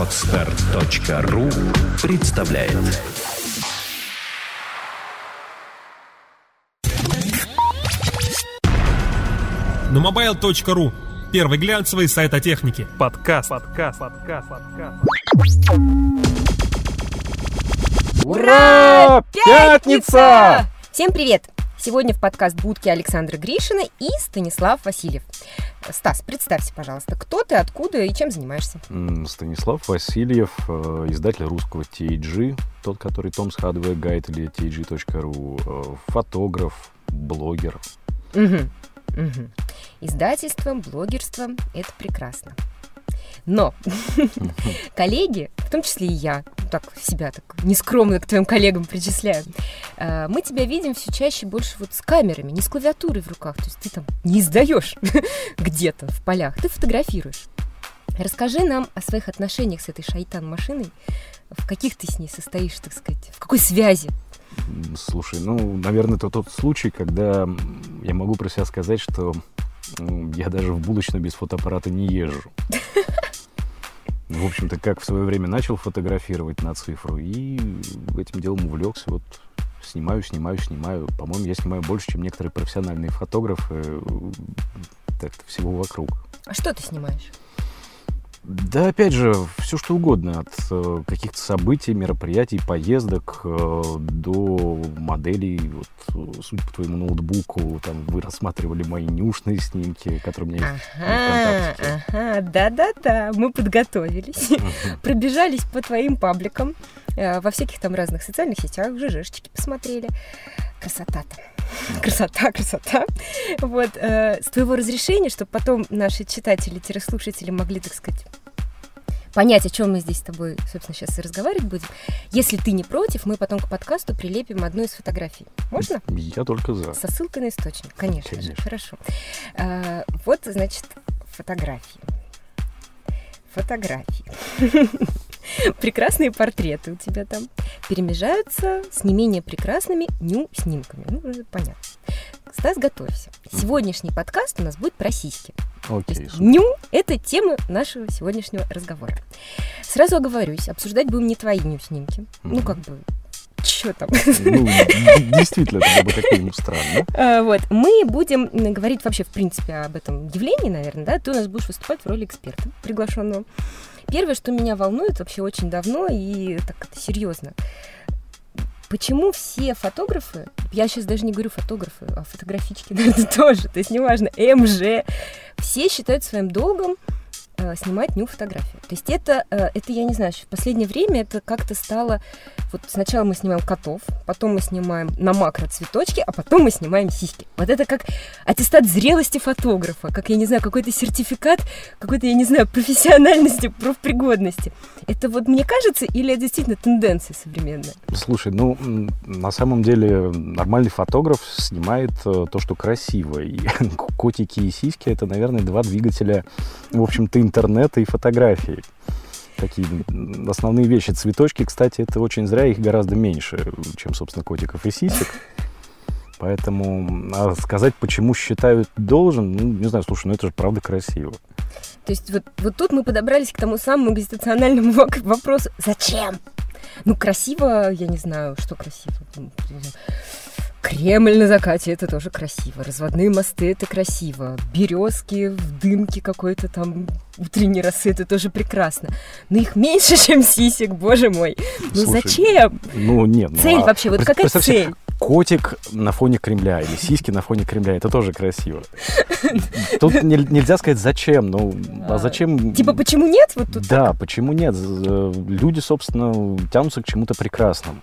Отстар.ру представляет На mobile.ru Первый глянцевый сайт о технике. Подкаст. Подкаст. Подкаст. Подкаст. Ура! Пятница! Всем привет! Сегодня в подкаст будки Александра Гришина и Станислав Васильев. Стас, представься, пожалуйста, кто ты, откуда и чем занимаешься? Станислав Васильев, э, издатель русского TAG, тот, который Tom's Hardware Guide или TAG.ru, э, фотограф, блогер. Мгм, мгм. Издательство, блогерство – это прекрасно. Но коллеги, в том числе и я, так себя так нескромно к твоим коллегам причисляю, э, мы тебя видим все чаще больше вот с камерами, не с клавиатурой в руках. То есть ты там не издаешь где-то в полях, ты фотографируешь. Расскажи нам о своих отношениях с этой шайтан-машиной, в каких ты с ней состоишь, так сказать, в какой связи? Слушай, ну, наверное, это тот случай, когда я могу про себя сказать, что я даже в булочную без фотоаппарата не езжу. В общем-то, как в свое время начал фотографировать на цифру, и этим делом увлекся. Вот снимаю, снимаю, снимаю. По-моему, я снимаю больше, чем некоторые профессиональные фотографы. э, Так-то всего вокруг. А что ты снимаешь? Да, опять же, все что угодно, от э, каких-то событий, мероприятий, поездок э, до моделей. Вот, судя по твоему ноутбуку, там вы рассматривали мои нюшные снимки, которые у меня есть Ага, ВКонтакте. ага, да-да-да, мы подготовились, пробежались по твоим пабликам, во всяких там разных социальных сетях, ЖЖшечки посмотрели. Красота-то. Красота, красота. Вот, э, с твоего разрешения, чтобы потом наши читатели-слушатели могли, так сказать, понять, о чем мы здесь с тобой, собственно, сейчас и разговаривать будем. Если ты не против, мы потом к подкасту прилепим одну из фотографий. Можно? Я только за. Со ссылкой на источник, конечно, же. Конечно. Хорошо. А, вот, значит, фотографии. Фотографии. Прекрасные портреты у тебя там перемежаются с не менее прекрасными ню-снимками. Ну, уже понятно. Стас, готовься. Сегодняшний подкаст у нас будет про сиськи. Окей, ню – это тема нашего сегодняшнего разговора. Сразу оговорюсь, обсуждать будем не твои ню-снимки. Ну, как бы, что там? Ну, действительно, это было бы как минимум странно. А, Вот, мы будем говорить вообще, в принципе, об этом явлении, наверное, да? Ты у нас будешь выступать в роли эксперта приглашенного. Первое, что меня волнует вообще очень давно и так это серьезно. Почему все фотографы, я сейчас даже не говорю фотографы, а фотографички, наверное, тоже, то есть неважно, МЖ, все считают своим долгом э, снимать ню фотографию. То есть это, э, это, я не знаю, в последнее время это как-то стало... Вот сначала мы снимаем котов, потом мы снимаем на макро цветочки, а потом мы снимаем сиськи. Вот это как аттестат зрелости фотографа, как, я не знаю, какой-то сертификат, какой-то, я не знаю, профессиональности, профпригодности. Это вот мне кажется, или это действительно тенденция современная? Слушай, ну, на самом деле, нормальный фотограф снимает э, то, что красиво. И котики и сиськи — это, наверное, два двигателя, в общем-то, интернета и фотографии. Такие основные вещи. Цветочки, кстати, это очень зря, их гораздо меньше, чем, собственно, котиков и сисек. Поэтому а сказать, почему считают должен, ну, не знаю, слушай, ну это же правда красиво. То есть вот, вот тут мы подобрались к тому самому экзистенциональному вопросу «Зачем?». Ну, красиво, я не знаю, что красиво. Ну. Кремль на закате это тоже красиво. Разводные мосты это красиво. Березки в дымке какой-то там утренней росы это тоже прекрасно. Но их меньше, чем сисек, боже мой. Ну Слушай, зачем? Ну, нет. ну, Цель а вообще, вот какая цель? Котик на фоне Кремля или сиськи на фоне Кремля, это тоже красиво. Тут не- нельзя сказать зачем, ну а зачем? Типа, почему нет? Вот тут Да, почему нет? Э, Люди, собственно, тянутся к чему-то прекрасному.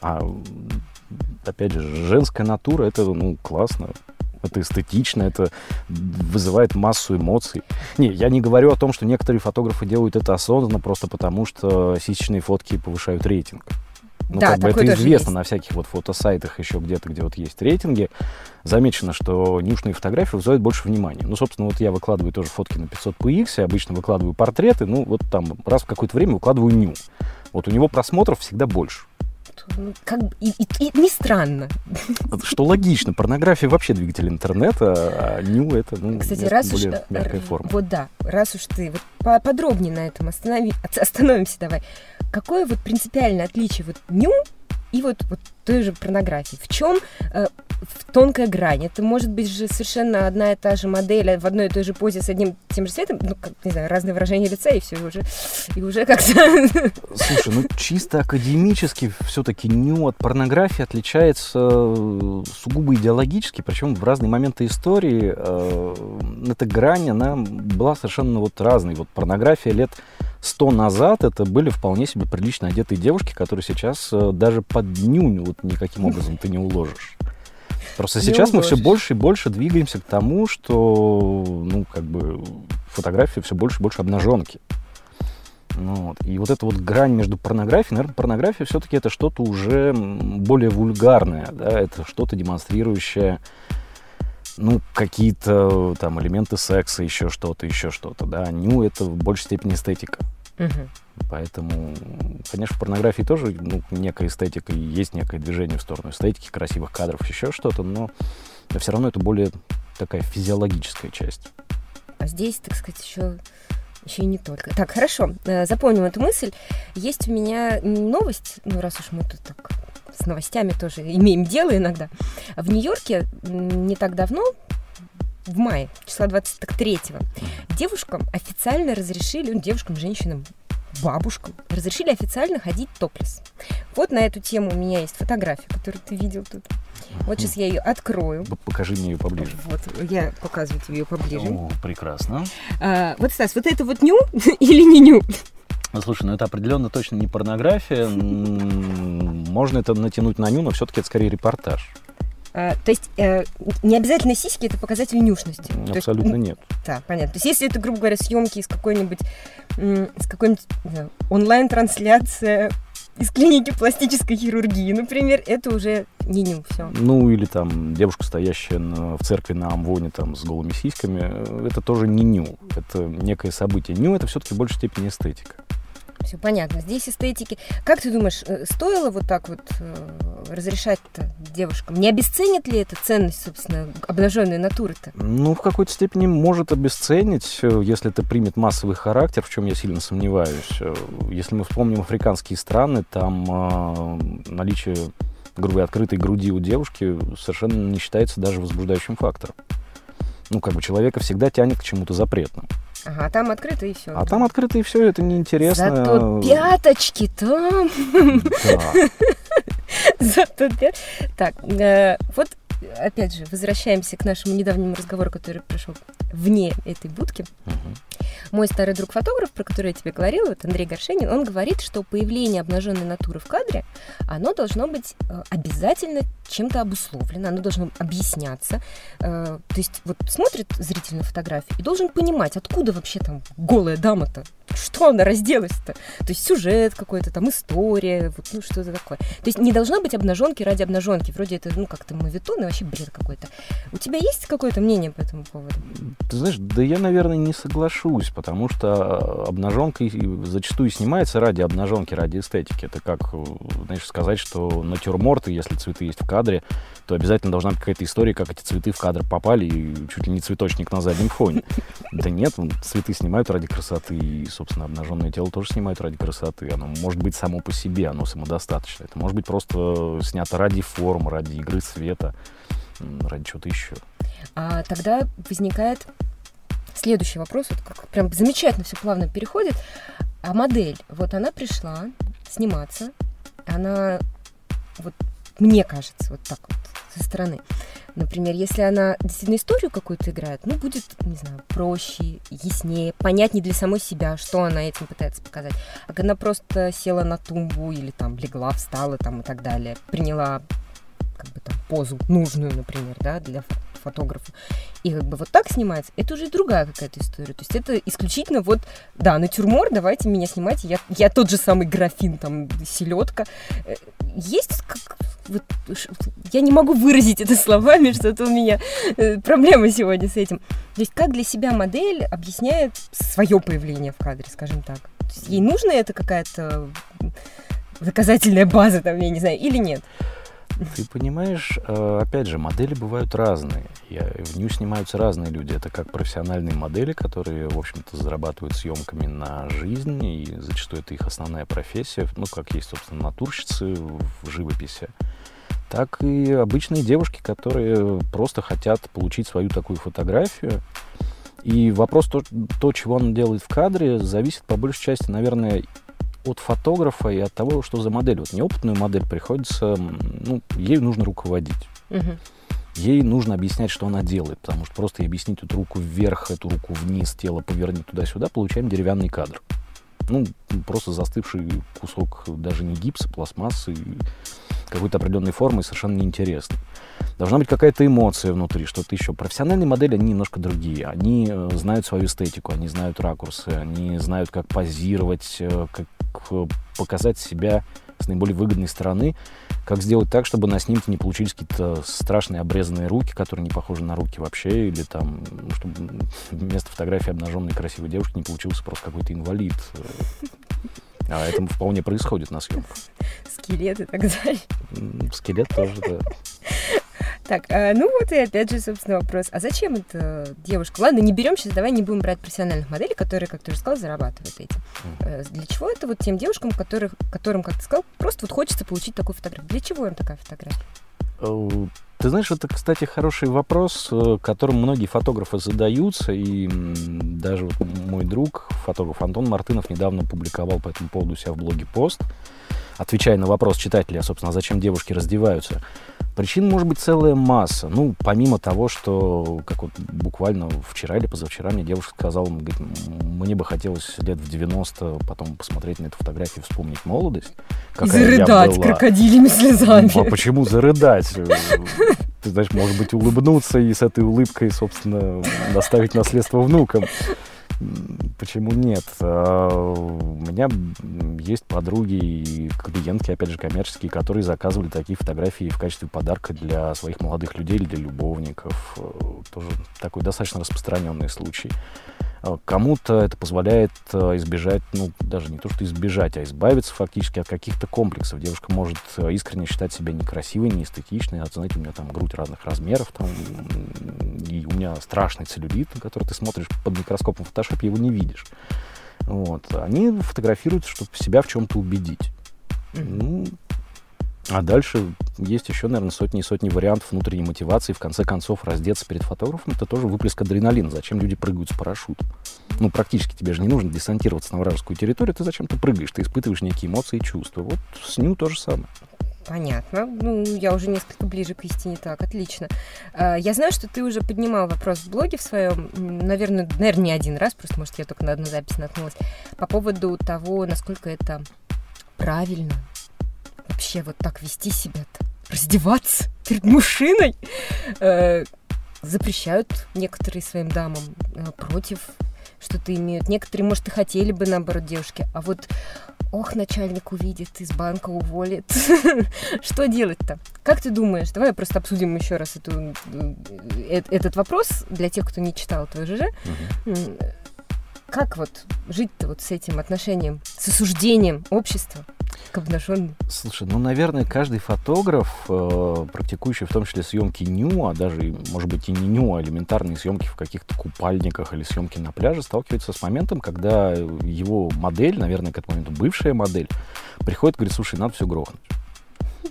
А опять же, женская натура это ну классно. Это эстетично, это вызывает массу эмоций. Не, я не говорю о том, что некоторые фотографы делают это осознанно просто потому, что сисечные фотки повышают рейтинг. Ну, Да, как бы это известно есть. на всяких вот фотосайтах еще где-то, где вот есть рейтинги. Замечено, что нюшные фотографии вызывают больше внимания. Ну, собственно, вот я выкладываю тоже фотки на 500 PX, обычно выкладываю портреты, ну, вот там раз в какое-то время выкладываю ню. Вот у него просмотров всегда больше. Ну, как и, и, и не странно. Что логично, порнография вообще двигатель интернета, а ню это, ну, Кстати, раз уж... э, мягкая форма. Вот да, раз уж ты... Вот по- подробнее на этом останови, остановимся давай. Какое вот принципиальное отличие вот ню и вот, вот той же порнографии? В чем э, в тонкая грань? Это может быть же совершенно одна и та же модель в одной и той же позе с одним тем же цветом, ну, как, не знаю, разные выражения лица, и все, и уже, и уже как-то... Слушай, ну чисто академически все-таки ню от порнографии отличается э, сугубо идеологически, причем в разные моменты истории э, эта грань, она была совершенно вот разной. Вот порнография лет сто назад это были вполне себе прилично одетые девушки, которые сейчас э, даже под ню вот никаким образом ты не уложишь. Просто Не сейчас мы все больше и больше двигаемся к тому, что, ну, как бы, фотографии все больше и больше обнаженки. Ну, вот. И вот эта вот грань между порнографией, наверное, порнография все-таки это что-то уже более вульгарное, да, это что-то демонстрирующее, ну, какие-то там элементы секса, еще что-то, еще что-то, да. Ню это в большей степени эстетика. Мгм. Поэтому, конечно, в порнографии тоже ну, некая эстетика, и есть некое движение в сторону эстетики, красивых кадров, еще что-то, но все равно это более такая физиологическая часть. А здесь, так сказать, еще еще и не только. Так, хорошо, э, запомним эту мысль. Есть у меня новость, ну, раз уж мы тут так с новостями тоже имеем дело иногда. В Нью-Йорке не так давно, в мае, числа 23-го, девушкам официально разрешили, ну, девушкам, женщинам, бабушкам, разрешили официально ходить топлес. Вот на эту тему у меня есть фотография, которую ты видел тут. Вот сейчас я ее открою. Покажи мне ее поближе. Вот, я показываю тебе ее поближе. О, прекрасно. А, вот, Стас, вот это вот ню или не ню? Ну, слушай, ну это определенно точно не порнография. Можно это натянуть на ню, но все-таки это скорее репортаж. А, то есть э, не обязательно сиськи это показатель нюшности. Есть, Абсолютно м, нет. Да, понятно. То есть если это, грубо говоря, съемки из какой-нибудь из какой-нибудь онлайн-трансляция из клиники пластической хирургии, например, это уже не ню, все. Ну, или там девушка, стоящая на- в церкви на Амвоне там, с голыми сиськами, э, это тоже не ню. Это некое событие. Ню это все-таки в большей степени эстетика. Все понятно. Здесь эстетики. Как ты думаешь, э, стоило вот так вот э, разрешать-то девушкам? Не обесценит ли это ценность, собственно, обнаженной натуры-то? Ну, в какой-то степени может обесценить, э, если это примет массовый характер, в чем я сильно сомневаюсь. Если мы вспомним африканские страны, там э, наличие грубо говоря, открытой груди у девушки совершенно не считается даже возбуждающим фактором. Ну, как бы человека всегда тянет к чему-то запретному. Ага, там открыто и все. А там открыто и все, это неинтересно. Зато пяточки там. Да. Зато пя- Так, э, вот опять же, возвращаемся к нашему недавнему разговору, который прошел вне этой будки. Мгм. Мой старый друг фотограф, про который я тебе говорила, вот Андрей Горшенин, он говорит, что появление обнаженной натуры в кадре, оно должно быть э, обязательно чем-то обусловлено, оно должно объясняться. Э, то есть вот смотрит зритель на фотографию и должен понимать, откуда вообще там голая дама-то, что она разделась-то. То есть сюжет какой-то, там история, вот, ну что-то такое. То есть не должно быть обнаженки ради обнаженки. Вроде это, ну, как-то мавитон и вообще бред какой-то. У тебя есть какое-то мнение по этому поводу? Ты знаешь, да я, наверное, не соглашусь, потому что обнаженка и- зачастую снимается ради обнаженки, ради эстетики. Это как, э, знаешь, сказать, что натюрморты, если цветы есть в кадре, то обязательно должна быть какая-то история, как эти цветы в кадр попали, и чуть ли не цветочник на заднем фоне. Да нет, вон, цветы снимают ради красоты, и, собственно, обнаженное тело тоже снимают ради красоты. Оно может быть само по себе, оно самодостаточно. Это может быть просто снято ради форм, ради игры света, ради чего-то еще. А тогда возникает следующий вопрос, вот как прям замечательно все плавно переходит. А модель, вот она пришла сниматься, она, вот мне кажется, вот так вот со стороны. Например, если она действительно историю какую-то играет, ну, будет, не знаю, проще, яснее, понятнее для самой себя, что она этим пытается показать. А когда она просто села на тумбу или там легла, встала там и так далее, приняла как бы там позу нужную, например, да, для фо- фотографа, и как бы вот так снимается, это уже другая какая-то история. То есть это исключительно вот, да, натюрмор, давайте меня снимайте, я, я тот же самый графин, там, селедка. Э, Есть как, вот, я не могу выразить это словами, что-то у меня э, проблема сегодня с этим. То есть как для себя модель объясняет свое появление в кадре, скажем так. То есть ей нужно это какая-то доказательная база там, я не знаю, или нет? Ты понимаешь, э, опять же, модели бывают разные. Я, в нее снимаются разные люди. Это как профессиональные модели, которые, в общем-то, зарабатывают съемками на жизнь, и зачастую это их основная профессия. Ну, как есть, собственно, натурщицы в живописи так и обычные девушки, которые просто хотят получить свою такую фотографию. И вопрос, то, то, чего он делает в кадре, зависит по большей части, наверное, от фотографа и от того, что за модель. Вот неопытную модель приходится, ну, ей нужно руководить. Мгм. Ей нужно объяснять, что она делает, потому что просто ей объяснить эту руку вверх, эту руку вниз, тело поверни туда-сюда, получаем деревянный кадр. Ну, просто застывший кусок даже не гипса, пластмассы, какой-то определенной формы, совершенно неинтересный. Должна быть какая-то эмоция внутри, что-то еще. Профессиональные модели, они немножко другие. Они э, знают свою эстетику, они знают ракурсы, они знают, как позировать, э, как э, показать себя с наиболее выгодной стороны, как сделать так, чтобы на снимке не получились какие-то страшные обрезанные руки, которые не похожи на руки вообще, или там, ну, чтобы вместо фотографии обнаженной красивой девушки не получился просто какой-то инвалид. А это вполне происходит на съемках. Скелет и так далее. Скелет тоже, да. Так, а, ну вот и опять же, собственно, вопрос. А зачем это девушка? Ладно, не берем сейчас, давай не будем брать профессиональных моделей, которые, как ты уже сказал, зарабатывают этим. Э, Для чего это вот тем девушкам, которых, которым, как ты сказал, просто вот хочется получить такую фотографию? Для чего им такая фотография? Ты знаешь, это, кстати, хороший вопрос, э, которым многие фотографы задаются, и даже вот мой друг, фотограф Антон Мартынов, недавно публиковал по этому поводу у себя в блоге пост, отвечая на вопрос читателя, а, собственно, зачем девушки раздеваются. Причин может быть целая масса. Ну, помимо того, что, как вот буквально вчера или позавчера мне девушка сказала, говорит, «М, мне бы хотелось лет в 90 потом посмотреть на эту фотографию, вспомнить молодость. И какая я зарыдать была». крокодилями слезами. Ну, а почему зарыдать? Ты знаешь, может быть, улыбнуться и с этой улыбкой, собственно, доставить наследство внукам. Почему нет? А, У меня есть подруги и клиентки, опять же, коммерческие, которые заказывали такие фотографии в качестве подарка для своих молодых людей или для любовников. Э, Тоже такой достаточно распространенный случай. А Кому-то это позволяет э, избежать, ну, даже не то, что избежать, а избавиться фактически от каких-то комплексов. Девушка может э, искренне считать себя некрасивой, неэстетичной. А, знаете, у меня там грудь разных размеров, там, и у меня страшный целлюлит, на который ты смотришь под микроскопом в фотошопе, его не видишь. Вот. Они фотографируют, чтобы себя в чем-то убедить. Ну, а дальше есть еще, наверное, сотни и сотни вариантов внутренней мотивации. В конце концов, раздеться перед фотографом – это тоже выплеск адреналина. Зачем люди прыгают с парашютом? Ну, практически тебе же не нужно десантироваться на вражескую территорию. Ты зачем-то прыгаешь, ты испытываешь некие эмоции и чувства. Вот с ним то же самое. Понятно. Ну, я уже несколько ближе к истине. Так, отлично. А, Я знаю, что ты уже поднимал вопрос в блоге в своем, наверное, наверное, не один раз, просто, может, я только на одну запись наткнулась, по поводу того, насколько это правильно вообще вот так вести себя-то, раздеваться перед мужчиной. Э, Запрещают некоторые своим дамам э, против что-то имеют. Некоторые, может, и хотели бы, наоборот, девушки. А вот, ох, начальник увидит, из банка уволит. Что делать-то? Как ты думаешь? Давай просто обсудим еще раз эту, э, этот вопрос для тех, кто не читал твой ЖЖ. Как вот жить-то вот с этим отношением, с осуждением общества к обнаженным? Слушай, ну, наверное, каждый фотограф, э, практикующий в том числе съемки ню, а даже, может быть, и не ню, а элементарные съемки в каких-то купальниках или съемки на пляже, сталкивается с моментом, когда его модель, наверное, к этому моменту бывшая модель, приходит и говорит, слушай, надо все грохнуть.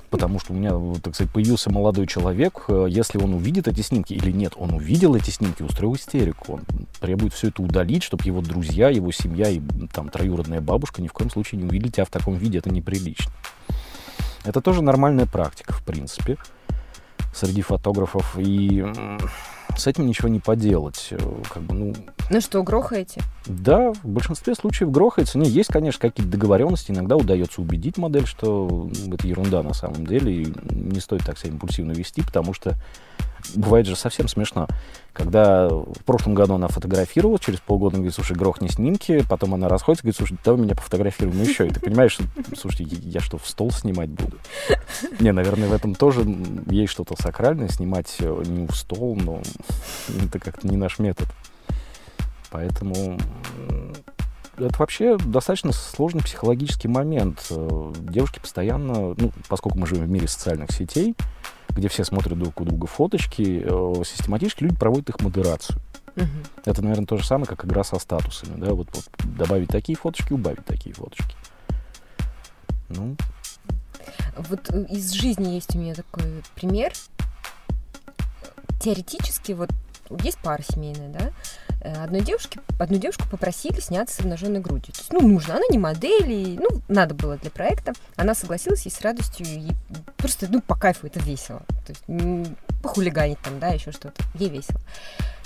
Потому что у меня, так сказать, появился молодой человек, э, если он увидит эти снимки или нет, он увидел эти снимки, устроил истерику, он требует все это удалить, чтобы его друзья, его семья и там троюродная бабушка ни в коем случае не увидели тебя в таком виде, это неприлично. Это тоже нормальная практика, в принципе, среди фотографов, и с этим ничего не поделать. Э, Как бы, ну, Ну что, грохаете? да, в большинстве случаев грохается. Не, есть, конечно, какие-то договоренности. Иногда удается убедить модель, что ну, это ерунда на самом деле, и не стоит так себя импульсивно вести, потому что бывает же совсем смешно. Когда в прошлом году она фотографировала, через полгода говорит, слушай, грохни снимки, потом она расходится, говорит, слушай, давай меня пофотографируем еще. И ты понимаешь, что, слушайте, я что, в стол снимать буду? Не, наверное, в этом тоже есть что-то сакральное, снимать э, не в стол, но это как-то не наш метод. Поэтому это вообще достаточно сложный психологический момент. Э, девушки постоянно, ну, поскольку мы живем в мире социальных сетей, где все смотрят друг у друга фоточки, э, систематически люди проводят их модерацию. Мгм. Это, наверное, то же самое, как игра со статусами, да, вот, вот добавить такие фоточки, убавить такие фоточки. Ну, Вот э, из жизни есть у меня такой пример. Теоретически, вот есть пара семейная, да? Э, Одной девушке, одну девушку попросили сняться с обнаженной грудью. То есть, ну, нужно, она не модель, и, ну, надо было для проекта. Она согласилась и с радостью, и просто, ну, по кайфу, это весело. То есть, похулиганить там, да, еще что-то. Ей весело.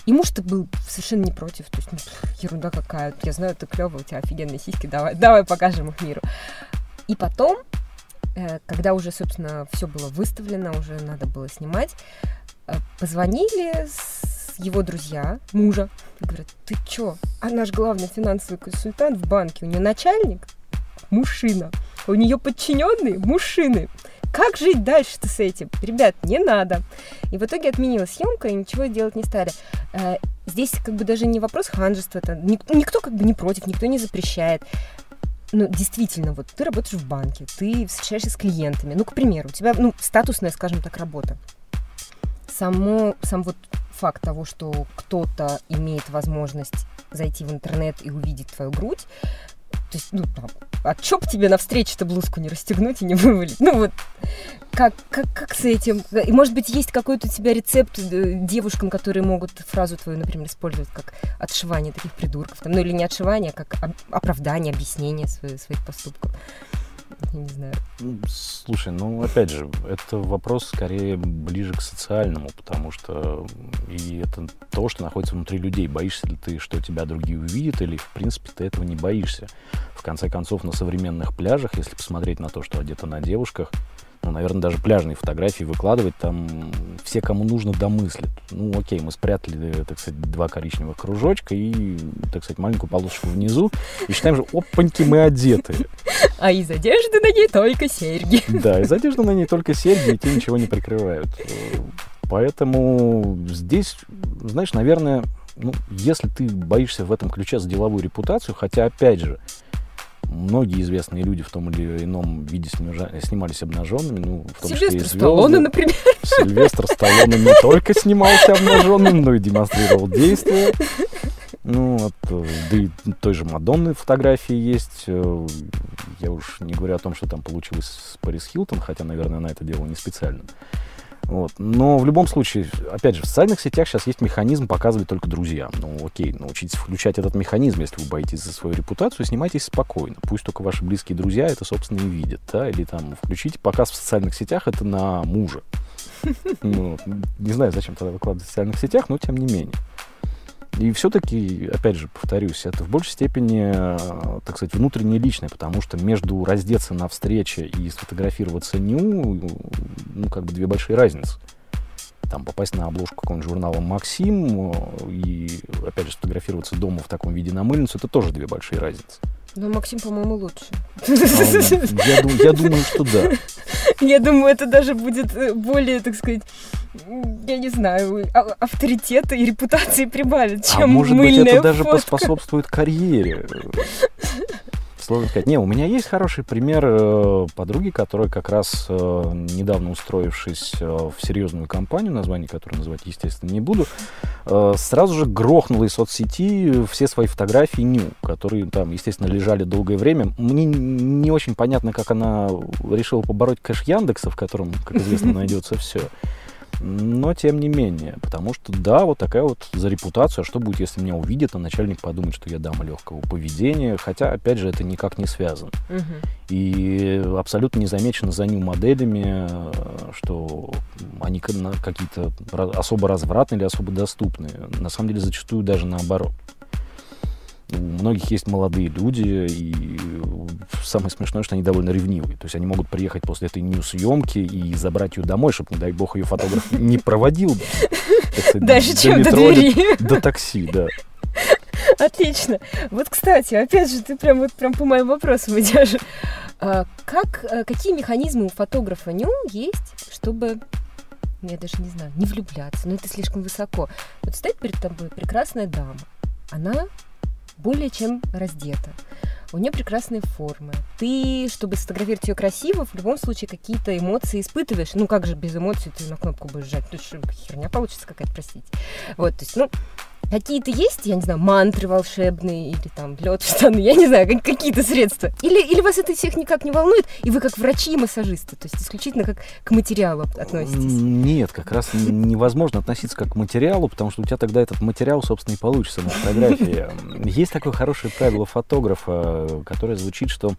И муж-то был совершенно не против. То есть, ну, ерунда какая. Я знаю, ты клёвая, у тебя офигенные сиськи, давай, давай покажем их миру. И потом, э, когда уже, собственно, все было выставлено, уже надо было снимать, э, позвонили с его друзья, мужа, говорят, ты чё? А наш главный финансовый консультант в банке, у нее начальник мужчина, у нее подчиненные мужчины. Как жить дальше-то с этим? Ребят, не надо. И в итоге отменилась съемка, и ничего делать не стали. Э, Здесь как бы даже не вопрос ханжества, это ник- никто как бы не против, никто не запрещает. Ну, действительно, вот ты работаешь в банке, ты встречаешься с клиентами. Ну, к примеру, у тебя, ну, статусная, скажем так, работа. Само, сам вот факт того, что кто-то имеет возможность зайти в интернет и увидеть твою грудь, то есть, ну, там, а чё б тебе на встрече-то блузку не расстегнуть и не вывалить? Ну, вот, как, как, как с этим? И, может быть, есть какой-то у тебя рецепт э, девушкам, которые могут фразу твою, например, использовать как отшивание таких придурков? Там, ну, или не отшивание, а как оправдание, объяснение своих, своих поступков. Я не знаю. Ну, Слушай, ну опять же, это вопрос скорее ближе к социальному, потому что и это то, что находится внутри людей. Боишься ли ты, что тебя другие увидят, или в принципе ты этого не боишься? В конце концов, на современных пляжах, если посмотреть на то, что одето на девушках, ну, наверное, даже пляжные фотографии выкладывать, там все, кому нужно, домыслят. Ну, окей, мы спрятали, так сказать, два коричневых кружочка и, так сказать, маленькую полосочку внизу, и считаем, что опаньки, мы одеты. А из одежды на ней только серьги. Да, из одежды на ней только серьги, и те ничего не прикрывают. Поэтому здесь, знаешь, наверное, ну, если ты боишься в этом ключе за деловую репутацию, хотя, опять же, многие известные люди в том или ином виде снимались обнаженными, ну, в том числе и Сильвестр звезды. Сталлоне, например. Сильвестр Сталлоне не только снимался обнаженным, но и демонстрировал действия. Ну, вот, э, да и той же Мадонны фотографии есть. Э, Я уж не говорю о том, что там получилось с Парис Хилтон, хотя, наверное, она это делала не специально. Вот. Но в любом случае, опять же, в социальных сетях сейчас есть механизм показывать только друзьям. Ну, окей, научитесь включать этот механизм, если вы боитесь за свою репутацию, снимайтесь спокойно. Пусть только ваши близкие друзья это, собственно, и видят. Да? Или там включите показ в социальных сетях, это на мужа. Ну, не знаю, зачем тогда выкладывать в социальных сетях, но тем не менее. И все-таки, опять же, повторюсь, это в большей степени, э, так сказать, внутреннее личное, потому что между раздеться на встрече и сфотографироваться ню, ну, как бы две большие разницы. Там попасть на обложку какого-нибудь журнала «Максим» э, и, опять же, сфотографироваться дома в таком виде на мыльницу, это тоже две большие разницы. Но Максим, по-моему, лучше. А, Я, дум- я думаю, что да. Я думаю, это даже будет э, более, так сказать, я не знаю, а- авторитета и репутации прибавит, чем а может быть, это даже фотка. поспособствует карьере. Сложно сказать. Не, у меня есть хороший пример э, подруги, которая как раз э, недавно устроившись э, в серьезную компанию, название которой называть, естественно, не буду, сразу же грохнула из соцсети все свои фотографии ню, которые там, естественно, лежали долгое время. Мне не очень понятно, как она решила побороть кэш Яндекса, в котором, как известно, найдется все. Но тем не менее, потому что да, вот такая вот за репутацию, а что будет, если меня увидят, а начальник подумает, что я дама легкого поведения, хотя, опять же, это никак не связано. Мгм. И абсолютно не замечено за ним моделями, э, что они какие-то особо развратные или особо доступные. На самом деле, зачастую даже наоборот. У многих есть молодые люди, и самое смешное, что они довольно ревнивые. То есть они могут приехать после этой нью-съемки и забрать ее домой, чтобы, не дай бог, ее фотограф не проводил Дальше, чем до двери. До такси, да. Отлично. Вот, кстати, опять же, ты прям вот прям по моим вопросам идешь. А, как, а, какие механизмы у фотографа ню есть, чтобы, ну, я даже не знаю, не влюбляться, но это слишком высоко. Вот стоит перед тобой прекрасная дама, она более чем раздета. У нее прекрасные формы. Ты, чтобы сфотографировать ее красиво, в любом случае какие-то эмоции испытываешь. Ну как же без эмоций ты на кнопку будешь жать? Тут же херня получится какая-то, простите. Вот, то есть, ну, Какие-то есть, я не знаю, мантры волшебные или там лед в штаны, я не знаю, как, какие-то средства. Или, или вас это всех никак не волнует, и вы как врачи и массажисты, то есть исключительно как к материалу относитесь? Нет, как раз невозможно относиться как к материалу, потому что у тебя тогда этот материал, собственно, и получится на фотографии. Есть такое хорошее правило фотографа, которое звучит, что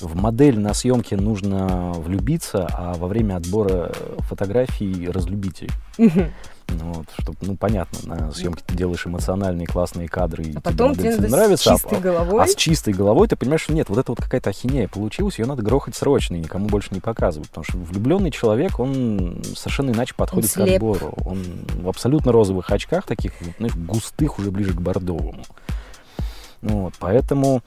в модель на съемке нужно влюбиться, а во время отбора фотографий разлюбить ее. Ну, вот, чтобы, ну, понятно, на съемке ты делаешь эмоциональные классные кадры, и а потом тебе надо нравится, с чистой а, головой. А с чистой головой ты понимаешь, что нет, вот это вот какая-то ахинея получилась, ее надо грохать срочно и никому больше не показывать, потому что влюбленный человек, он совершенно иначе подходит он к отбору. Он в абсолютно розовых очках, таких, знаешь, густых, уже ближе к бордовому. Вот, поэтому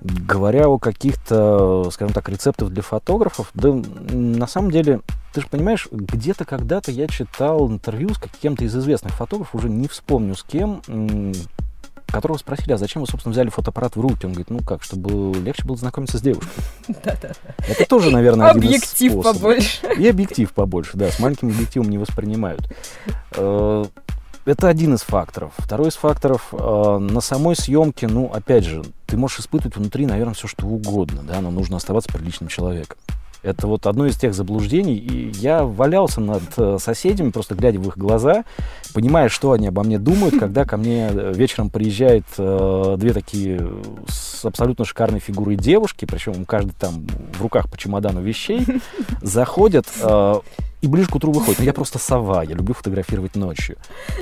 говоря о каких-то, скажем так, рецептах для фотографов, да на самом деле, ты же понимаешь, где-то когда-то я читал интервью с каким-то из известных фотографов, уже не вспомню с кем, которого спросили, а зачем вы, собственно, взяли фотоаппарат в руки? Он говорит, ну как, чтобы легче было знакомиться с девушкой. Да-да. Это тоже, наверное, один Объектив побольше. И объектив побольше, да, с маленьким объективом не воспринимают. Э, Это один из факторов. Второй из факторов, э, на самой съемке, ну, опять же, ты можешь испытывать внутри, наверное, все что угодно, да, но нужно оставаться приличным человеком. Это вот одно из тех заблуждений. И я валялся над э, соседями, просто глядя в их глаза, понимая, что они обо мне думают, когда ко мне э, вечером приезжают э, две такие с абсолютно шикарной фигурой девушки, причем у каждой там в руках по чемодану вещей, заходят э, и ближе к утру выходят. Ну, я просто сова, я люблю фотографировать ночью.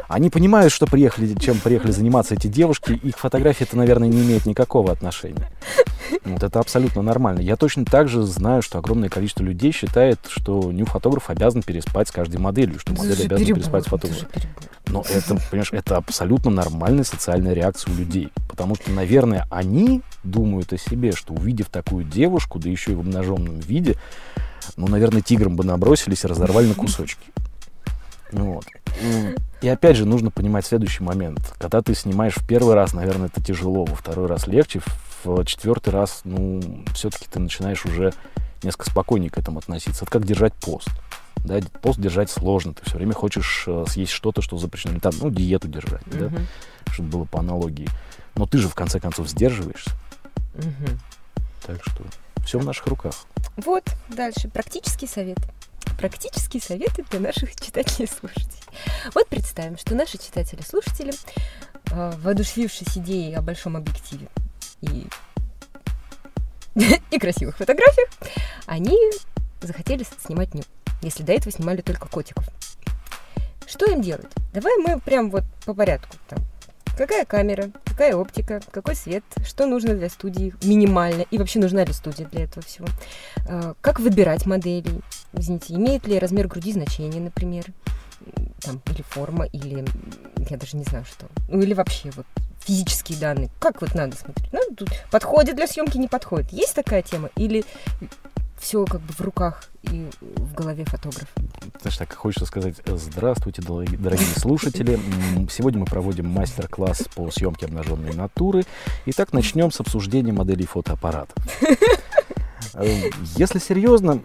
Они понимают, что приехали, чем приехали заниматься эти девушки, их фотографии это, наверное, не имеет никакого отношения. Вот это абсолютно нормально. Я точно так же знаю, что огромное количество людей считает, что нью-фотограф обязан переспать с каждой моделью, что модель обязана перебор, переспать с фотографом. Но это, понимаешь, это абсолютно нормальная социальная реакция у людей. Потому что, наверное, они думают о себе, что увидев такую девушку, да еще и в обнаженном виде, ну, наверное, тигром бы набросились и разорвали на кусочки. Вот. И опять же, нужно понимать следующий момент. Когда ты снимаешь в первый раз, наверное, это тяжело, во второй раз легче, в четвертый раз, ну, все-таки ты начинаешь уже несколько спокойнее к этому относиться. Это как держать пост. Да, пост держать сложно. Ты все время хочешь э, съесть что-то, что запрещено. Или там, ну, диету держать, да, чтобы было по аналогии. Но ты же, в конце концов, сдерживаешься. Так что все в наших руках. Вот, дальше. Практические советы. Практические советы для наших читателей и слушателей. Вот представим, что наши читатели слушатели, э, воодушевившись идеей о большом объективе и, и красивых фотографиях, они захотели снимать ню, если до этого снимали только котиков. Что им делать? Давай мы прям вот по порядку. Там, какая камера, какая оптика, какой свет, что нужно для студии минимально, и вообще нужна ли студия для этого всего. Э, Как выбирать модели, извините, имеет ли размер груди значение, например, там, или форма, или я даже не знаю что. Ну или вообще вот физические данные. Как вот надо смотреть? Ну, тут подходит для съемки, не подходит. Есть такая тема? Или все как бы в руках и в голове фотографа? Знаешь, так хочется сказать, э, здравствуйте, дорогие, дорогие слушатели. Сегодня мы проводим мастер-класс по съемке обнаженной натуры. Итак, начнем с обсуждения моделей фотоаппаратов. Э, Если серьезно,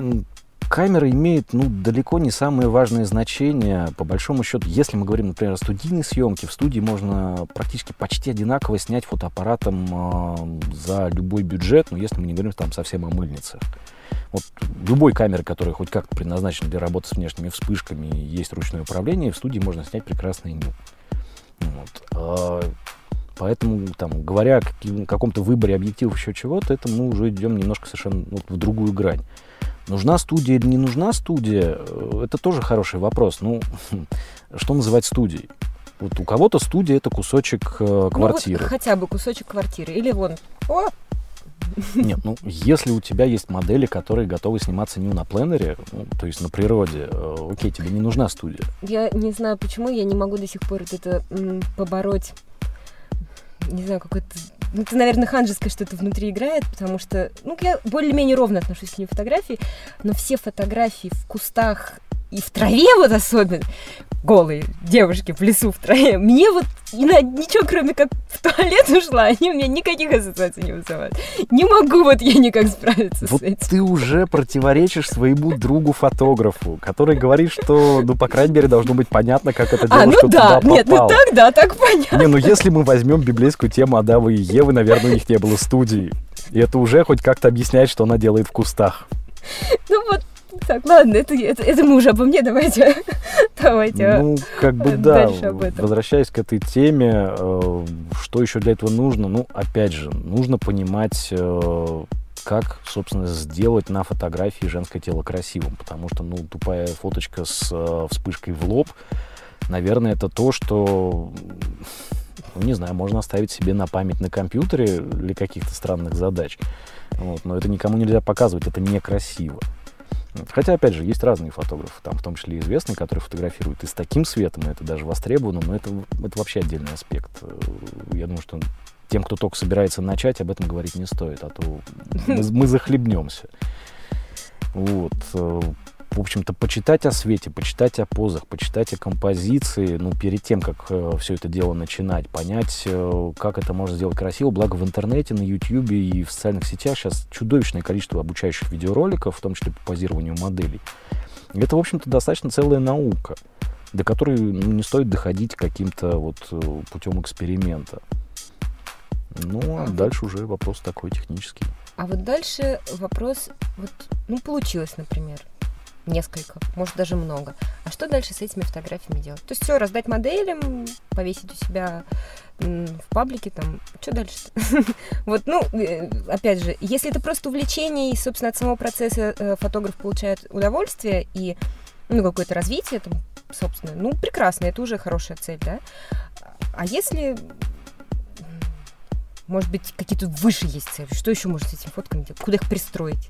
камера имеет ну, далеко не самое важное значение. По большому счету, если мы говорим, например, о студийной съемке, в студии можно практически почти одинаково снять фотоаппаратом э, за любой бюджет, но если мы не говорим там совсем о мыльницах. Вот любой камеры, которая хоть как-то предназначена для работы с внешними вспышками, есть ручное управление, в студии можно снять прекрасный ню. Вот. А, Поэтому, там, говоря о каком-то выборе объективов еще чего-то, это мы уже идем немножко совершенно вот в другую грань. Нужна студия или не нужна студия, э, это тоже хороший вопрос. Ну, что называть студией? Вот у кого-то студия это кусочек э, Ну, вот квартиры. хотя бы кусочек квартиры. Или вон, о, Нет, ну если у тебя есть модели, которые готовы сниматься не на пленере, ну, то есть на природе, э, окей, тебе не нужна студия. Я не знаю, почему я не могу до сих пор вот это м, побороть. Не знаю, какое-то... Ну, это, наверное, ханжеское что-то внутри играет, потому что, ну, я более-менее ровно отношусь к ней фотографии, но все фотографии в кустах и в траве вот особенно, голые девушки в лесу в траве, мне вот и на ничего, кроме как в туалет ушла, они у меня никаких ассоциаций не вызывают. Не могу вот я никак справиться Вот с этим. ты уже противоречишь своему другу-фотографу, который говорит, что, ну, по крайней мере, должно быть понятно, как эта А, ну девушка да, туда нет, ну попала. так, да, так понятно. Не, ну если мы возьмем библейскую тему Адама и Евы, наверное, у них не было студии. И это уже хоть как-то объясняет, что она делает в кустах. Ну вот, так, ладно, это, это, это мы уже обо мне, давайте, давайте. Ну, как бы да, дальше об этом. возвращаясь к этой теме, э, что еще для этого нужно? Ну, опять же, нужно понимать, э, как, собственно, сделать на фотографии женское тело красивым, потому что, ну, тупая фоточка с э, вспышкой в лоб, наверное, это то, что, ну, не знаю, можно оставить себе на память на компьютере для каких-то странных задач. Вот, но это никому нельзя показывать, это некрасиво. Хотя, опять же, есть разные фотографы, там, в том числе известные, которые фотографируют и с таким светом, это даже востребовано, но это, это вообще отдельный аспект. Э, Я думаю, что тем, кто только собирается начать, об этом говорить не стоит, а то мы, мы захлебнемся. Вот. Э, В общем-то, почитать о свете, почитать о позах, почитать о композиции, ну, перед тем, как все это дело начинать, понять, э, как это можно сделать красиво. Благо в интернете, на YouTube и в социальных сетях сейчас чудовищное количество обучающих видеороликов, в том числе по позированию моделей. И это, в общем-то, достаточно целая наука, до которой ну, не стоит доходить каким-то вот э, путем эксперимента. Ну, а дальше уже вопрос такой технический. А вот дальше вопрос, вот, ну, получилось, например, несколько, может, даже много. А что дальше с этими фотографиями делать? То есть все, раздать моделям, повесить у себя в паблике, там, что дальше? Вот, ну, э, опять же, если это просто увлечение, и, собственно, от самого процесса э, фотограф получает удовольствие и, ну, какое-то развитие, там, собственно, ну, прекрасно, это уже хорошая цель, да? А если может быть, какие-то выше есть цели. Что еще можно с этими фотками делать? Куда их пристроить?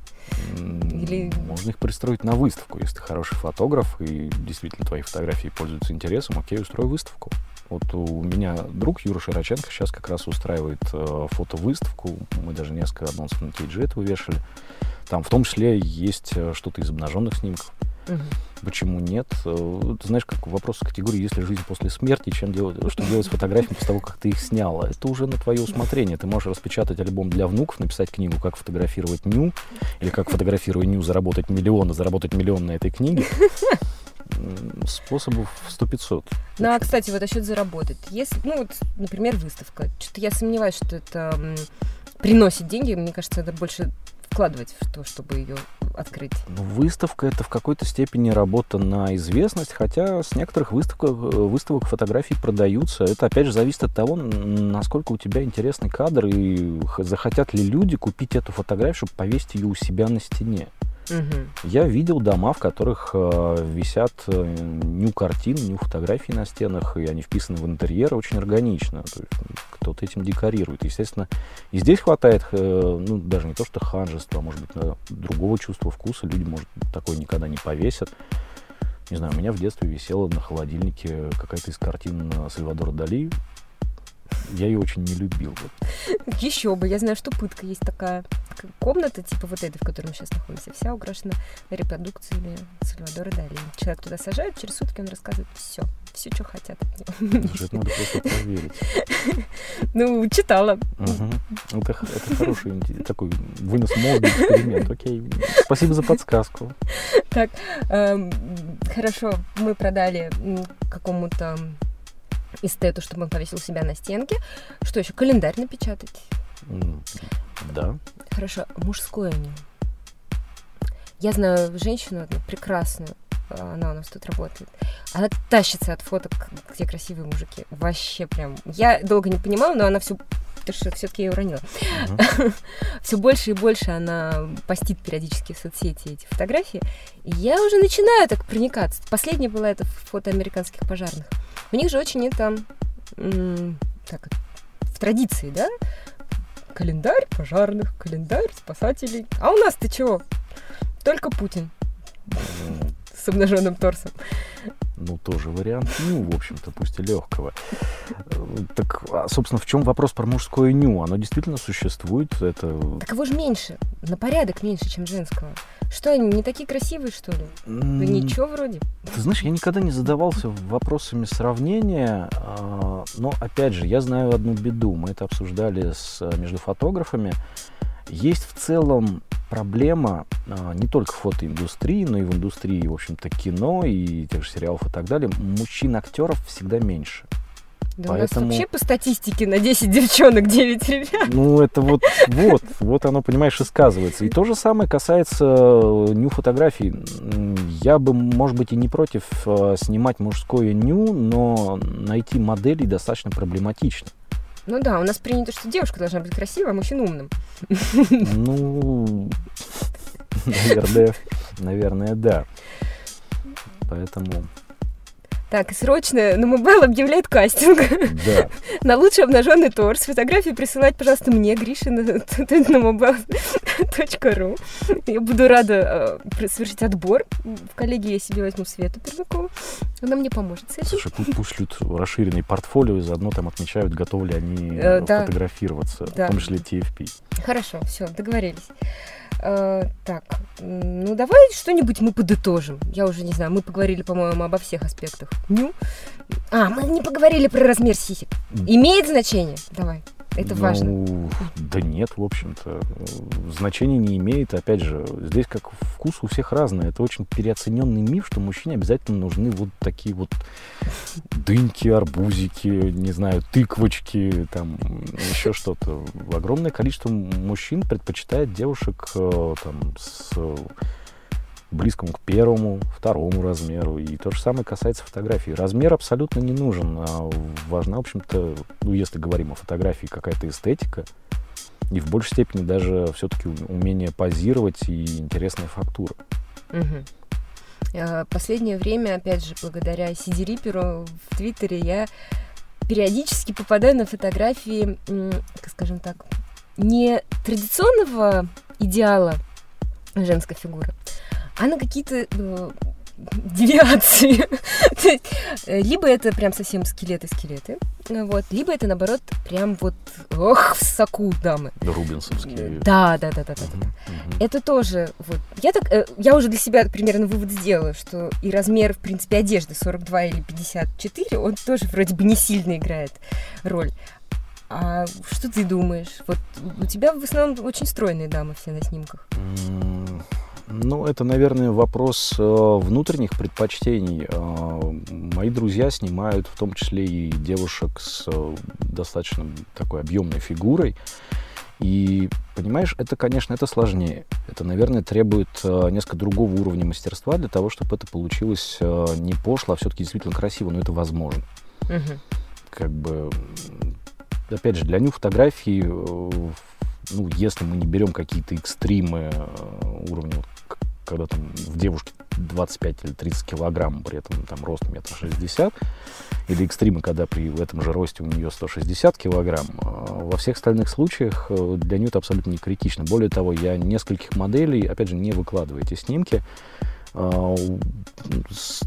Или- Можно их пристроить на выставку, если ты хороший фотограф и действительно твои фотографии пользуются интересом, окей, устрой выставку. Вот у меня друг Юра Широченко сейчас как раз устраивает э, фотовыставку. Мы даже несколько анонсов на TG этого вешали. Там в том числе есть э, что-то из обнаженных снимков. Мгм. Почему нет? Э, Ты знаешь, как вопрос категории, есть ли жизнь после смерти, чем делать, что делать с фотографиями после того, как ты их сняла. Это уже на твое усмотрение. Ты можешь распечатать альбом для внуков, написать книгу, как фотографировать ню, или как фотографируя ню, заработать миллион, и заработать миллион на этой книге. Способов 100 500. Ну, а, кстати, вот насчет заработать. Если, ну, вот, например, выставка. Что-то я сомневаюсь, что это приносит деньги. Мне кажется, это больше вкладывать в то, чтобы ее открыть. Ну, выставка это в какой-то степени работа на известность, хотя с некоторых выставок, э, выставок фотографии продаются. Это опять же зависит от того, насколько у тебя интересный кадр и захотят ли люди купить эту фотографию, чтобы повесить ее у себя на стене. Я видел дома, в которых э, висят э, ню картин, ню фотографии на стенах, и они вписаны в интерьер очень органично. М, кто-то этим декорирует. Естественно, и здесь хватает, э, ну, даже не то, что ханжества, а может быть, на- другого чувства вкуса. Люди, может, такое никогда не повесят. Не знаю, у меня в детстве висела на холодильнике какая-то из картин э, Сальвадора Дали. Я ее очень не любил. Вот. Еще бы. Я знаю, что пытка есть такая комната, типа вот этой, в которой мы сейчас находимся, вся украшена репродукциями Сальвадора Дали. Человек туда сажают, через сутки он рассказывает все, все, что хотят от него. Слушай, это надо просто проверить. Ну, читала. Мгм. Это, х- это хороший такой вынос мозга, эксперимент. Окей. Спасибо за подсказку. Так, эм, хорошо, мы продали какому-то эстету, чтобы он повесил себя на стенке. Что еще? Календарь напечатать. Да. Хорошо, мужское него. Я знаю женщину одну прекрасную, а, она у нас тут работает. Она тащится от фоток, где красивые мужики. Вообще прям. Я долго не понимала, но она все потому что все-таки я ее уронила. Все больше и больше она постит периодически в соцсети эти фотографии. И я уже начинаю так проникаться. Последняя была это фото американских пожарных. У них же очень это так, в традиции, да? Календарь пожарных, календарь спасателей. А у нас-то чего? Только Путин с обнаженным торсом. Ну, тоже вариант ню, в общем-то, пусть и легкого. Так, а, собственно, в чем вопрос про мужское ню? Оно действительно существует, это... Так его же меньше, на порядок меньше, чем женского. Что, они не такие красивые, что ли? Да ничего вроде. Ты знаешь, я никогда не задавался вопросами сравнения, а, но, опять же, я знаю одну беду. Мы это обсуждали с, между фотографами. Есть в целом проблема а, не только в фотоиндустрии, но и в индустрии, в общем-то, кино и тех же сериалов и так далее. Мужчин-актеров всегда меньше. Да Поэтому... у нас вообще по статистике на 10 девчонок 9 ребят. Ну, это вот, вот, вот оно, понимаешь, и сказывается. И то же самое касается э, ню-фотографий. Я бы, может быть, и не против э, снимать мужское ню, но найти моделей достаточно проблематично. Ну да, у нас принято, что девушка должна быть красивой, а мужчина умным. Ну, наверное, наверное, да. Поэтому так, срочно на mobile объявляет кастинг. Да. на лучший обнаженный торс. Фотографии присылать, пожалуйста, мне, Грише, на, на mobile.ru. Я буду рада э, совершить отбор. В коллеге я себе возьму Свету Пермякову. Она мне поможет с этим. Слушай, пусть шлют расширенный портфолио и заодно там отмечают, готовы ли они э, да. фотографироваться, да. в том числе TFP. Хорошо, все, договорились. Э, так, ну давай что-нибудь мы подытожим. Я уже не знаю, мы поговорили, по-моему, обо всех аспектах. Ну, а, мы не поговорили про размер сисек. Имеет значение? Давай. Это ну, важно. Да нет, в общем-то. Значения не имеет. Опять же, здесь как вкус у всех разный. Это очень переоцененный миф, что мужчине обязательно нужны вот такие вот дыньки, арбузики, не знаю, тыквочки, там еще что-то. Огромное количество мужчин предпочитает девушек э, там с близкому к первому, второму размеру. И то же самое касается фотографии. Размер абсолютно не нужен. А важна, в общем-то, ну, если говорим о фотографии, какая-то эстетика. И в большей степени даже все-таки умение позировать и интересная фактура. Угу. Последнее время, опять же, благодаря Сиди Риперу в Твиттере я периодически попадаю на фотографии, скажем так, не традиционного идеала женской фигуры, а на какие-то э, девиации. Э, либо это прям совсем скелеты-скелеты, вот, либо это, наоборот, прям вот, ох, в соку дамы. Рубинсовские. Да, да, да, да, да. да. Это тоже, вот, я так, э, я уже для себя примерно вывод сделала, что и размер, в принципе, одежды 42 или 54, он тоже вроде бы не сильно играет роль. А что ты думаешь? Вот у тебя в основном очень стройные дамы все на снимках. Ну, это, наверное, вопрос э, внутренних предпочтений. Э, мои друзья снимают в том числе и девушек с э, достаточно такой объемной фигурой. И, понимаешь, это, конечно, это сложнее. Это, наверное, требует несколько другого уровня мастерства для того, чтобы это получилось не пошло, а все-таки действительно красиво, но это возможно. Угу. Как бы, опять же, для ню фотографии, ну, если мы не берем какие-то экстримы уровня когда там в девушке 25 или 30 килограмм, при этом там рост метр шестьдесят, или экстримы, когда при этом же росте у нее 160 килограмм, а во всех остальных случаях э, для нее это абсолютно не критично. Более того, я нескольких моделей, опять же, не выкладываю эти снимки, а,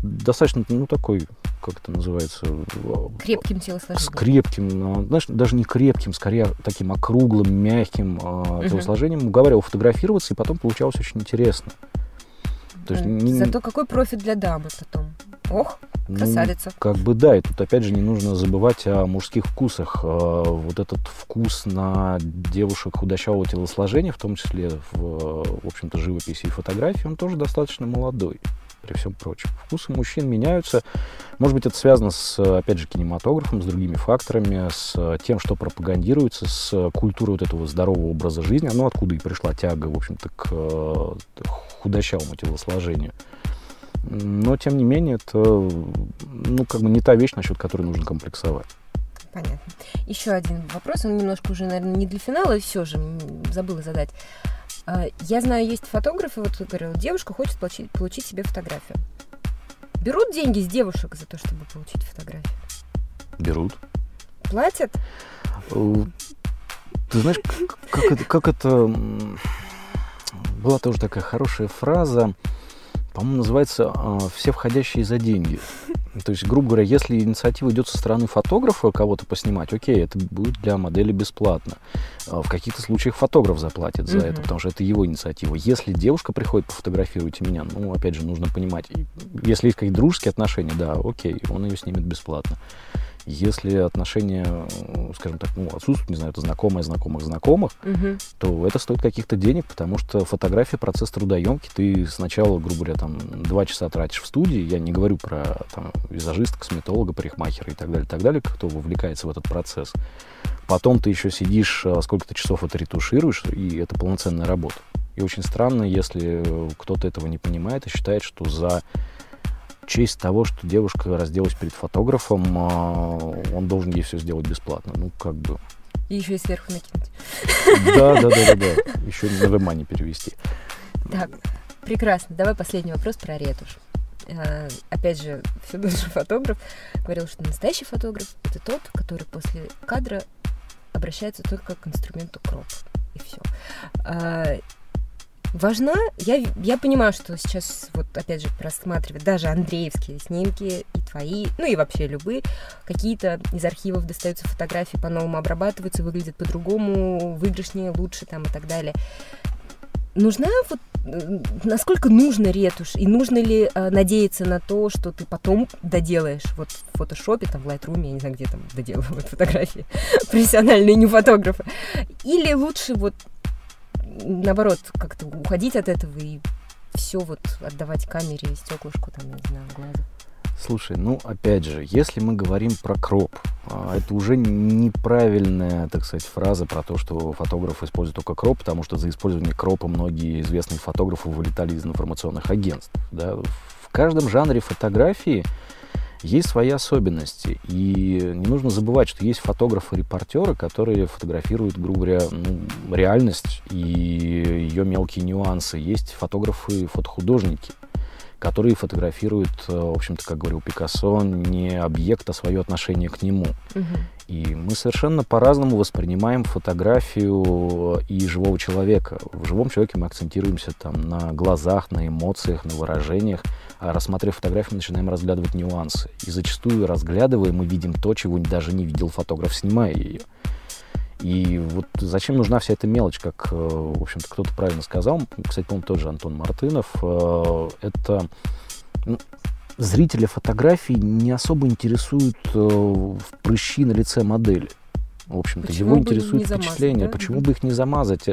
достаточно, ну, такой, как это называется? Крепким телосложением. С крепким, знаешь, даже не крепким, скорее таким округлым, мягким угу. телосложением. Уговаривал фотографироваться, и потом получалось очень интересно. То есть, не... Зато какой профит для дамы потом. Ох, ну, красавица. Ну, как бы да, и тут опять же не нужно забывать о мужских вкусах. А, вот этот вкус на девушек худощавого телосложения, в том числе в, в общем-то, живописи и фотографии, он тоже достаточно молодой при всем прочем. Вкусы мужчин меняются. Может быть, это связано с, опять же, кинематографом, с другими факторами, с тем, что пропагандируется, с культурой вот этого здорового образа жизни. Ну, откуда и пришла тяга, в общем-то, к э, худощавому телосложению. Но, тем не менее, это, ну, как бы не та вещь, насчет которой нужно комплексовать. Понятно. Еще один вопрос, он немножко уже, наверное, не для финала, все же забыла задать. А, я знаю, есть фотографы, вот говорил, девушка хочет получить, получить себе фотографию. Берут деньги с девушек за то, чтобы получить фотографию? Берут. Платят? Э, ты знаешь, как это, как это... Была тоже такая хорошая фраза, по-моему, называется «Все входящие за деньги». То есть, грубо говоря, если инициатива идет со стороны фотографа кого-то поснимать, окей, это будет для модели бесплатно. А В каких-то случаях фотограф заплатит за Мгм. это, потому что это его инициатива. Если девушка приходит, пофотографируйте меня, ну, опять же, нужно понимать, если есть какие-то дружеские отношения, да, окей, он ее снимет бесплатно. Если отношения, э, скажем так, ну, отсутствуют, не знаю, это знакомые знакомых знакомых, Мгм. то это стоит каких-то денег, потому что фотография процесс трудоемкий. Ты сначала, грубо говоря, там два часа тратишь в студии. Я не говорю про там, визажиста, косметолога, парикмахера и так далее, так далее, кто вовлекается в этот процесс. Потом ты еще сидишь, а, сколько-то часов это ретушируешь, и это полноценная работа. И очень странно, если э, кто-то этого не понимает и считает, что за честь того, что девушка разделась перед фотографом, а, он должен ей все сделать бесплатно. Ну, как бы, И еще и сверху накинуть. да, да, да, да, да. Еще на вебмани перевести. Так, прекрасно. Давай последний вопрос про ретушь. Э, Опять же, все тот же фотограф говорил, что настоящий фотограф — это тот, который после кадра обращается только к инструменту кроп. И все. Важна, я, я понимаю, что сейчас, вот опять же, просматривать даже андреевские снимки и твои, ну и вообще любые, какие-то из архивов достаются фотографии, по-новому обрабатываются, выглядят по-другому, выигрышнее, лучше там и так далее. Нужна вот э, насколько нужно ретушь и нужно ли э, надеяться на то, что ты потом доделаешь? Вот в фотошопе, там в Lightroom, я не знаю, где там доделывают фотографии профессиональные не фотографы, или лучше вот наоборот как-то уходить от этого и все вот отдавать камере, стеклышку, там, не знаю, глазу. Слушай, ну опять же, если мы говорим про кроп, а, это уже неправильная, так сказать, фраза про то, что фотограф использует только кроп, потому что за использование кропа многие известные фотографы вылетали из информационных агентств. Да? В каждом жанре фотографии есть свои особенности. И не нужно забывать, что есть фотографы-репортеры, которые фотографируют, грубо говоря, ну, реальность и ее мелкие нюансы. Есть фотографы-фотохудожники, которые фотографируют, э, в общем-то, как говорил Пикассо, не объект, а свое отношение к нему. И мы совершенно по-разному воспринимаем фотографию и живого человека. В живом человеке мы акцентируемся там на глазах, на эмоциях, на выражениях, а рассматривая фотографию, мы начинаем разглядывать нюансы. И зачастую, разглядывая, мы видим то, чего даже не видел фотограф, снимая ее. И вот зачем нужна вся эта мелочь, как, э, в общем-то, кто-то правильно сказал, кстати, по-моему, тот же Антон Мартынов, э, это ну, зрителя фотографий не особо интересуют э, прыщи на лице модели. В общем-то, его интересует впечатление. да? Почему бы их не замазать?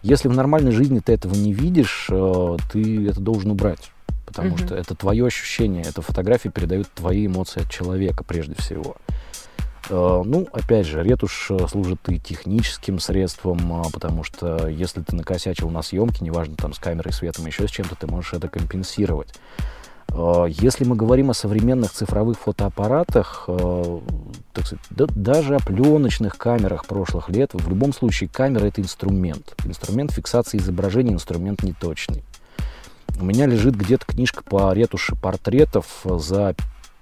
Если в нормальной жизни ты этого не видишь, ты это должен убрать. Потому Мгм. что это твое ощущение, эта фотография передает твои эмоции от человека прежде всего. Э, Ну, опять же, ретушь э, служит и техническим средством, а, потому что если ты накосячил на съемке, неважно там с камерой, светом, еще с чем-то, ты можешь это компенсировать. Э, Если мы говорим о современных цифровых фотоаппаратах, так сказать, да- даже о пленочных камерах прошлых лет, в любом случае камера это инструмент. Инструмент фиксации изображения, инструмент неточный. У меня лежит где-то книжка по ретуши портретов за,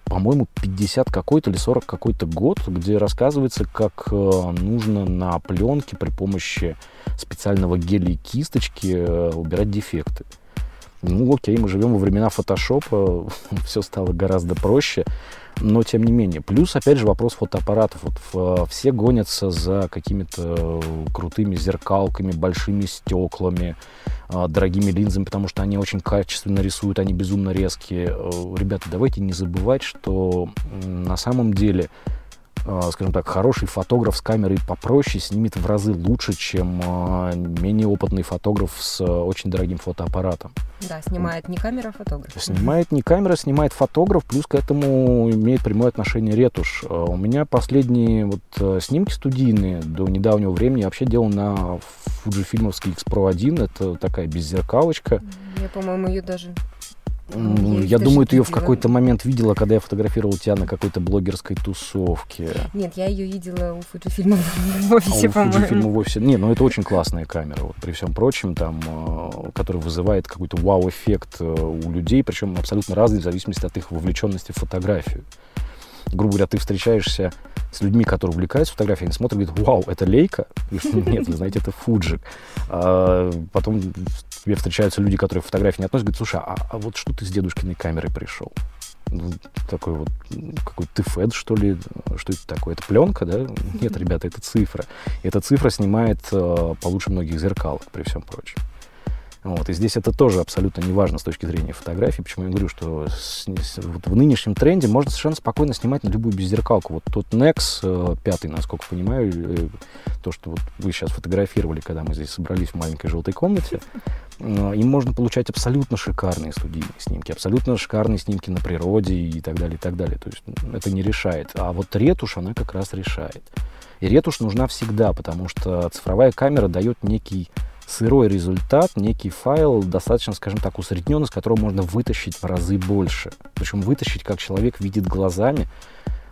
по-моему, 50 какой-то или 40 какой-то год, где рассказывается, как э, нужно на пленке при помощи специального геля кисточки э, убирать дефекты. Ну, окей, мы живем во времена фотошопа, все стало гораздо проще, но тем не менее. Плюс, опять же, вопрос фотоаппаратов. Вот в- все гонятся за какими-то крутыми зеркалками, большими стеклами, а, дорогими линзами, потому что они очень качественно рисуют, они безумно резкие. Э, Ребята, давайте не забывать, что на самом деле скажем так, хороший фотограф с камерой попроще снимет в разы лучше, чем а, менее опытный фотограф с а, очень дорогим фотоаппаратом. Да, снимает не камера, а фотограф. Снимает не камера, снимает фотограф, плюс к этому имеет прямое отношение ретушь. У меня последние вот снимки студийные до недавнего времени я вообще делал на Fujifilmовский X-Pro 1. Это такая беззеркалочка. Я, по-моему, ее даже... М, Я думаю, ты ее в какой-то момент видела, когда я фотографировал тебя на какой-то блогерской тусовке. Нет, я ее видела у Фуджифильма в А офисе, у по-моему. Fujifilm вовсе... Не, ну это очень классная камера, вот, при всем прочем, там, э, которая вызывает какой-то вау-эффект э, у людей, причем абсолютно разный в зависимости от их вовлеченности в фотографию. Грубо говоря, ты встречаешься с людьми, которые увлекаются фотографией, они смотрят и говорят, вау, это лейка? Нет, вы знаете, это фуджик. А потом тебе встречаются люди, которые фотографии не относятся, говорят, слушай, а, а вот что ты с дедушкиной камерой пришел? ну, такой вот какой-то ТФЭД, что ли, что это такое? Это пленка, да? Нет, ребята, это цифра. И эта цифра снимает э, получше многих зеркалок, при всем прочем. Вот, и здесь это тоже абсолютно не важно с точки зрения фотографии. Почему я говорю, что с, с, вот в нынешнем тренде можно совершенно спокойно снимать на любую беззеркалку. Вот тот Nex э, пятый, насколько понимаю, э, то, что вот вы сейчас фотографировали, когда мы здесь собрались в маленькой желтой комнате, э, им можно получать абсолютно шикарные студийные снимки, абсолютно шикарные снимки на природе и так далее, и так далее. То есть это не решает. А вот ретушь, она как раз решает. И ретушь нужна всегда, потому что цифровая камера дает некий сырой результат, некий файл, достаточно, скажем так, усредненный, с которого можно вытащить в разы больше. Причем вытащить, как человек видит глазами,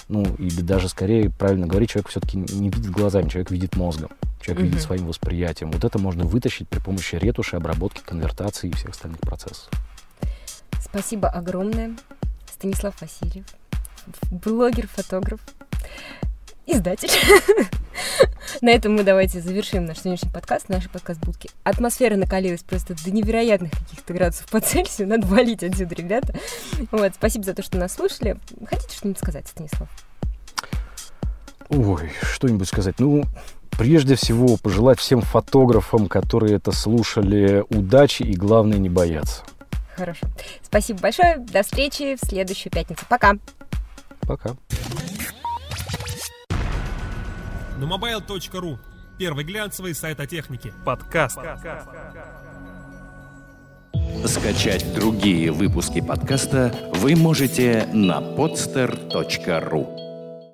ну, или даже скорее, правильно говорить, человек все-таки не видит глазами, человек видит мозгом, человек mm-hmm. видит своим восприятием. Вот это можно вытащить при помощи ретуши, обработки, конвертации и всех остальных процессов. Спасибо огромное. Станислав Васильев, блогер, фотограф издатель. На этом мы давайте завершим наш сегодняшний подкаст, наши подкаст-будки. Атмосфера накалилась просто до невероятных каких-то градусов по Цельсию. Надо валить отсюда, ребята. Вот, спасибо за то, что нас слушали. Хотите что-нибудь сказать, Станислав? Ой, что-нибудь сказать. Ну, прежде всего, пожелать всем фотографам, которые это слушали, удачи и, главное, не бояться. Хорошо. Спасибо большое. До встречи в следующую пятницу. Пока. Пока на mobile.ru. Первый глянцевый сайт о технике. Подкаст. Скачать другие выпуски подкаста вы можете на podster.ru